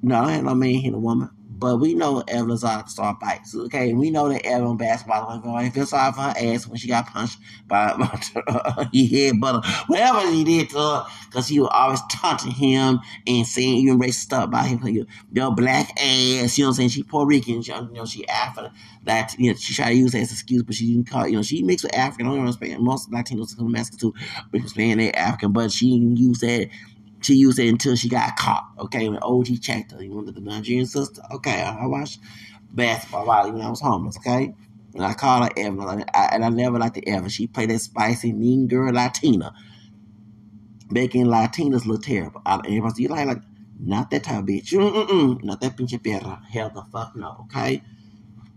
No, I ain't no man hit a woman. But we know to start fights. Okay, we know that Evelyn basketball was going to feel sorry for her ass when she got punched by, by he head butter. Whatever he did to her, because he was always taunting him and saying even racist stuff about him. Your, your black ass, you know what I'm saying? She Puerto Rican, she, you know, she African. That, you know, she tried to use that as an excuse, but she didn't call you know, she mixed with African. I don't. Most Latinos come to Mexico too, Hispanic, they're African, but she didn't use that she used it until she got caught. Okay, when OG checked her, you went to the Nigerian sister. Okay, I, watched basketball while I was homeless. Okay, and I called her Evelyn, I, and I never liked the Evelyn. She played that spicy mean girl Latina, making Latinas look terrible. I, everybody, you like like not that type of bitch. Mm-mm-mm, not that pinche perra. Hell the fuck no. Okay,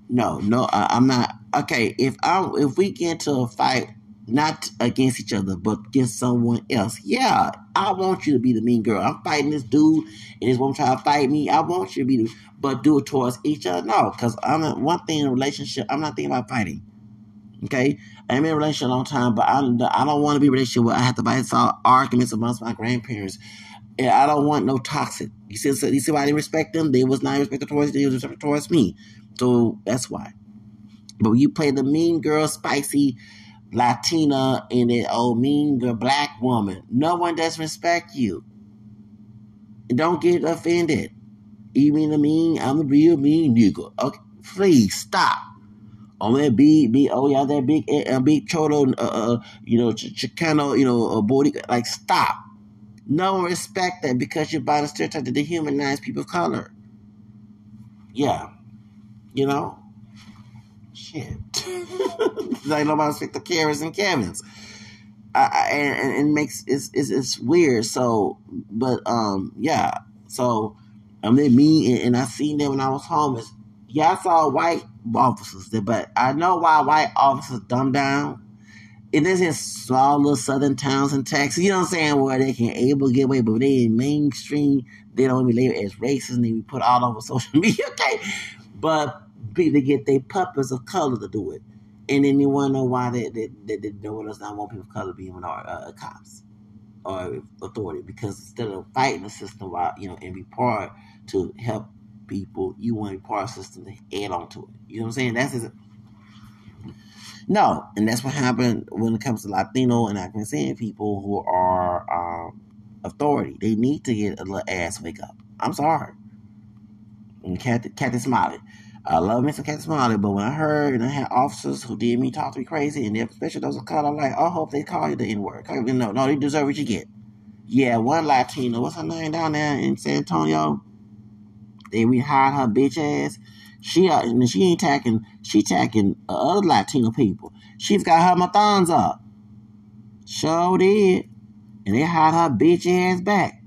no, no, I, I'm not. Okay, if I if we get into a fight not against each other, but against someone else. Yeah, I want you to be the mean girl. I'm fighting this dude, and this woman trying to fight me. I want you to be the, but do it towards each other. No, because I'm a, one thing in a relationship. I'm not thinking about fighting. Okay, I'm in a relationship a long time, but I, I don't want to be a relationship where I have to fight solve arguments amongst my grandparents. And I don't want no toxic. You see, you see why I didn't respect them? They was not respected towards they was respected towards me. So that's why. But when you play the mean girl, spicy Latina and an old mean black woman. No one does respect you. Don't get offended. You mean the mean? I'm the real mean nigga. Okay, please stop. Oh that big, big, oh yeah, that big, uh, big cholo, uh, uh, you know, ch- Chicano, you know, uh, body. Like stop. No one respect that because you're by the stereotype to dehumanize people of color. Yeah, you know. Shit. like nobody speak the Karens and Kevins. I, I, and, it makes it's, it's it's weird. So, but um, yeah. So, I mean, me and, and I seen them when I was homeless. Yeah, I saw white officers there, but I know why white officers dumb down. And this is small little southern towns in Texas, you know what I'm saying, where they can able get away, but they in mainstream, they don't be labeled as racist and they be put all over social media, okay? But people get their puppets of color to do it. And then you want to know why they, they, they, they not want people of color being uh, uh, cops or authority because instead of fighting the system, while you know, and be part to help people, you want to be part of the system to add on to it. You know what I'm saying? That's his, no, and that's what happened when it comes to Latino and African people who are um, authority. They need to get a little ass wake up. I'm sorry. And Kathy, Kathy Smiley. I love Mr. Kathy Smiley, but when I heard and I had officers who did me talk to me crazy, and especially those of color, I'm like, I hope they call you the N word. No, no, they deserve what you get. Yeah, one Latina, what's her name down there in San Antonio? They rehired her bitch ass. She uh, and she ain't attacking. She attacking other Latino people. She's got her mathons up. Sure did, and they hired her bitch ass back.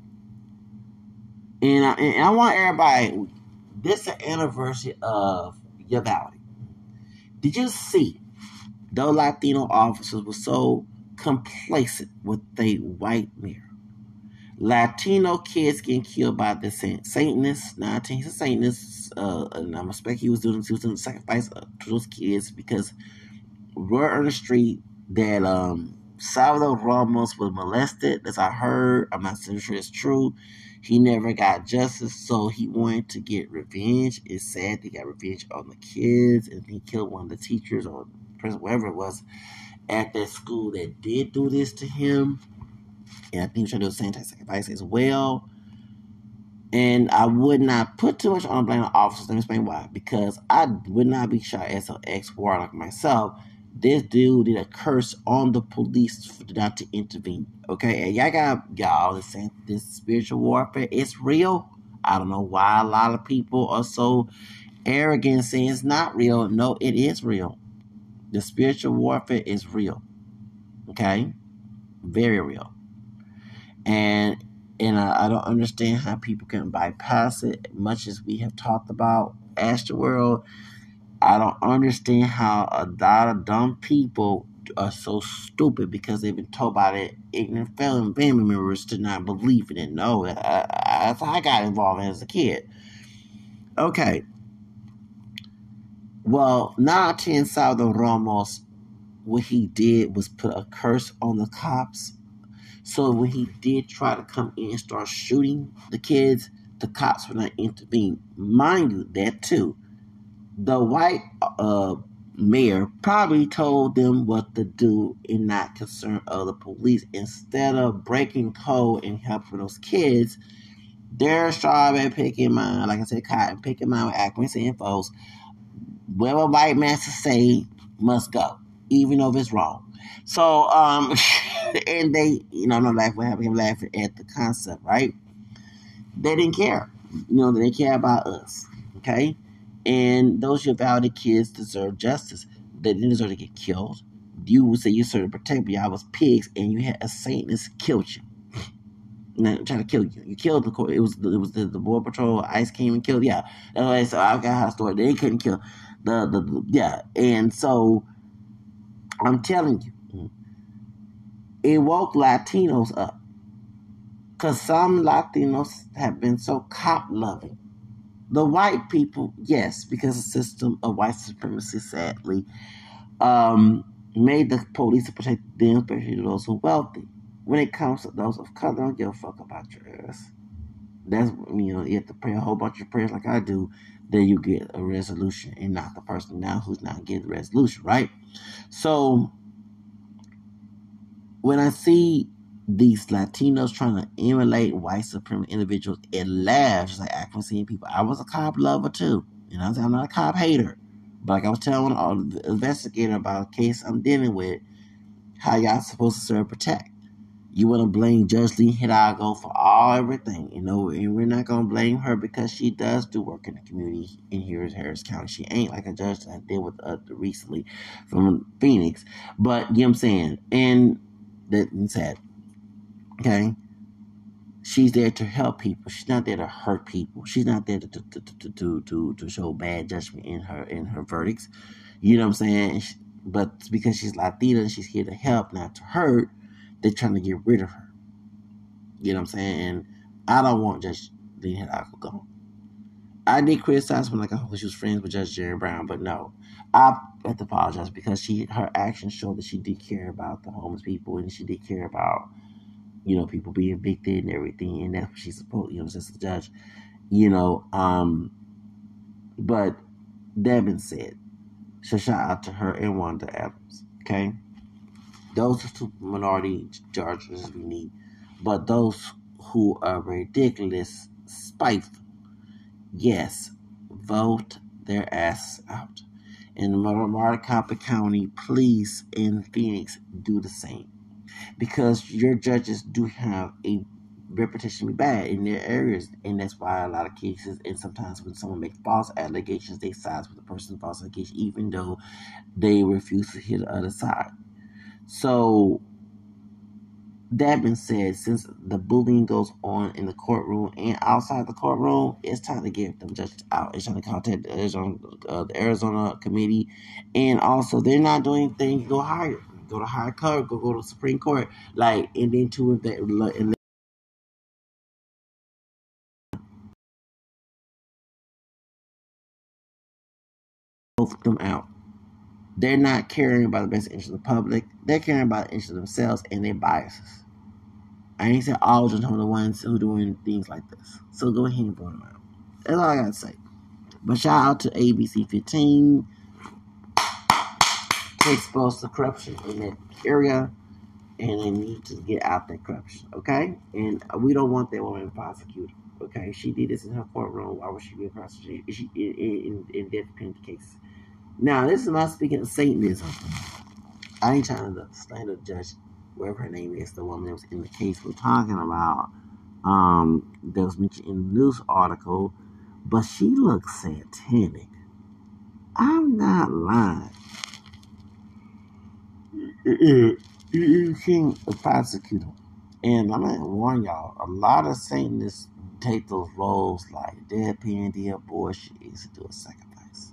And I, and I want everybody. This is the anniversary of Uvalde. Did you see those Latino officers were so complacent with the white mirror? Latino kids getting killed by the Satanists. Now, he's a Satanist, uh, and I'm expect he was doing, he was doing sacrifice to those kids because word on the street that um, Salvador Ramos was molested. As I heard, I'm not sure it's true. He never got justice, so he wanted to get revenge. It's sad he got revenge on the kids, and he killed one of the teachers or president, whatever it was at that school that did do this to him and I think we should do the same type of as well. And I would not put too much on the blame on officers. Let me explain why. Because I would not be shot as an ex warlock myself. This dude did a curse on the police not to intervene. Okay, and y'all got y'all this saying this spiritual warfare. It's real. I don't know why a lot of people are so arrogant saying it's not real. No, it is real. The spiritual warfare is real. Okay, very real and and I, I, don't understand how people can bypass it. Much as we have talked about Astroworld, I don't understand how a lot of dumb people are so stupid because they've been told by the ignorant family members to not believe in it know. That's how I got involved as a kid. Okay. Well, now Salvador Ramos, what he did was put a curse on the cops so when he did try to come in and start shooting the kids, the cops would not intervene. Mind you, that too. The white uh, mayor probably told them what to do and not concern other police. Instead of breaking code and helping those kids, they're strawberry picking mine, like I said, cotton picking mine with accuracy and folks. Whatever white master say must go, even though it's wrong. So, um, and they, you know, no laugh what happened, laughing at the concept, right? They didn't care. You know, they care about us, okay? And those Uvalde kids deserve justice. They didn't deserve to get killed. You would say you served to protect, but y'all was pigs, and you had a Satanist killed you. trying to kill you. You killed the court. it was it was the, the border patrol. ICE came and killed. Yeah, that's why. So I got how story. They couldn't kill the, the the yeah, and so I'm telling you, it woke Latinos up. Because some Latinos have been so cop loving. The white people, yes, because the system of white supremacy, sadly, um, made the police to protect them, especially those who are wealthy. When it comes to those of color, don't give a fuck about your ass. That's you know, you have to pray a whole bunch of prayers like I do, then you get a resolution, and not the person now who's not getting resolution, right? So when I see these Latinos trying to emulate white supremacist individuals, it laughs. like I've seeing people. I was a cop lover too. You know, I'm not a cop hater. But like I was telling the investigator about a case I'm dealing with, how y'all supposed to serve protect. You want to blame Judge Lee Hidalgo for all everything, you know, and we're not gonna blame her because she does do work in the community in here in Harris County. She ain't like a judge that I did with uh, recently from Phoenix, but you know what I'm saying. And that said, okay, she's there to help people. She's not there to hurt people. She's not there to to to to to, to show bad judgment in her in her verdicts. You know what I'm saying? But because she's Latina and she's here to help, not to hurt, they're trying to get rid of her. You know what I'm saying? And I don't want Judge Lina Hidalgo gone. I did criticize her when like I hope she was friends with Judge Jerry Brown, but no, I have to apologize because she her actions showed that she did care about the homeless people and she did care about you know people being evicted and everything, and that's what she's supposed you know as the judge, you know. Um, but that being said, so shout out to her and Wanda Adams. Okay, those are two minority judges we need, but those who are ridiculous, spiteful Yes, vote their ass out. In Maricopa County, police in Phoenix do the same. Because your judges do have a reputation be bad in their areas, and that's why a lot of cases, and sometimes when someone makes false allegations, they side with the person's false allegation, even though they refuse to hear the other side. So that being said, since the bullying goes on in the courtroom and outside the courtroom, it's time to get them judges out. It's time to contact the Arizona, uh, the Arizona committee, and also they're not doing anything. Go higher, go to higher court, go go to Supreme Court, like and then to and both them out. They're not caring about the best interest of the public. They're caring about the interest of themselves and their biases. I ain't said all of the ones who doing things like this. So go ahead and vote them out. That's all I gotta say. But shout out to ABC 15 to expose the corruption in that area, and they need to get out that corruption. Okay, and we don't want that woman prosecuted. Okay, she did this in her courtroom. Why would she be prosecuted? She in in, in death penalty cases. Now, this is not speaking of Satanism. I ain't trying to stand slander judge whatever her name is, the woman that was in the case we're talking about, um, that was mentioned in the news article, but she looks satanic. I'm not lying. You can't prosecute him. And I'm gonna warn y'all, a lot of Satanists take those roles like deadpan, the abortion is to do a sacrifice.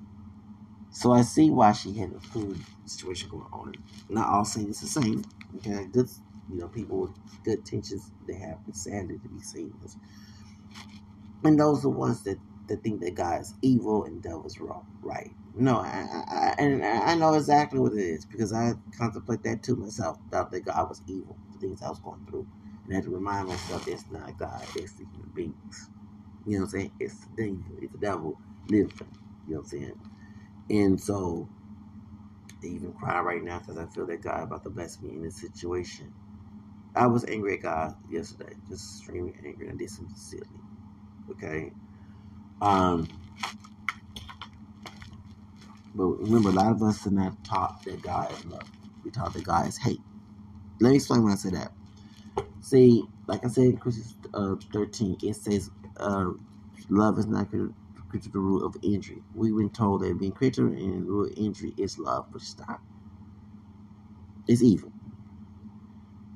So I see why she had a food situation going on. Not all Satanists the same. Okay, good, you know, people with good intentions, they have insanity to be as. And those are the ones that, that think that God is evil and devil is wrong, right? No, I, I, and I know exactly what it is because I contemplate that to myself. Thought that God was evil, the things I was going through, and I had to remind myself it's not God, it's the human beings. You know what I'm saying? It's the devil, it's the devil living. You know what I'm saying? And so I even cry right now because I feel that God about to bless me in this situation. I was angry at God yesterday, just extremely angry. And I did something silly. Okay. Um. But remember, a lot of us are not taught that God is love. We taught that God is hate. Let me explain when I say that. See, like I said in Christians uh, 13, it says uh, love is not critical root of injury. We've been told that being critical and root of injury is love, it's not. It's evil.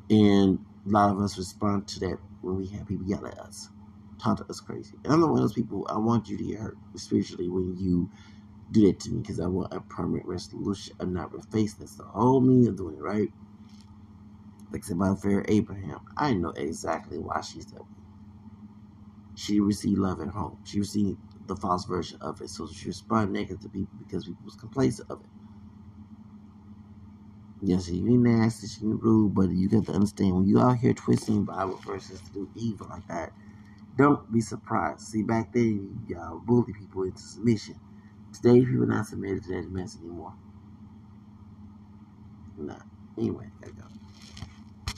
And a lot of us respond to that when we have people yell at us, taunt us crazy. And I'm not one of those people, I want you to get hurt spiritually when you do that to me because I want a permanent resolution of not refacing That's the whole meaning of doing it, right? Like I said, my Farrah Abraham, I know exactly why she's that way. She received love at home. She received the false version of it. So she responded negative to people because people was complacent of it. Yes, she be nasty, she rude, but you got to understand when you out here twisting Bible verses to do evil like that, don't be surprised. See, back then y'all bully people into submission. Today people not submitted to that mess anymore. Nah. Anyway, I go.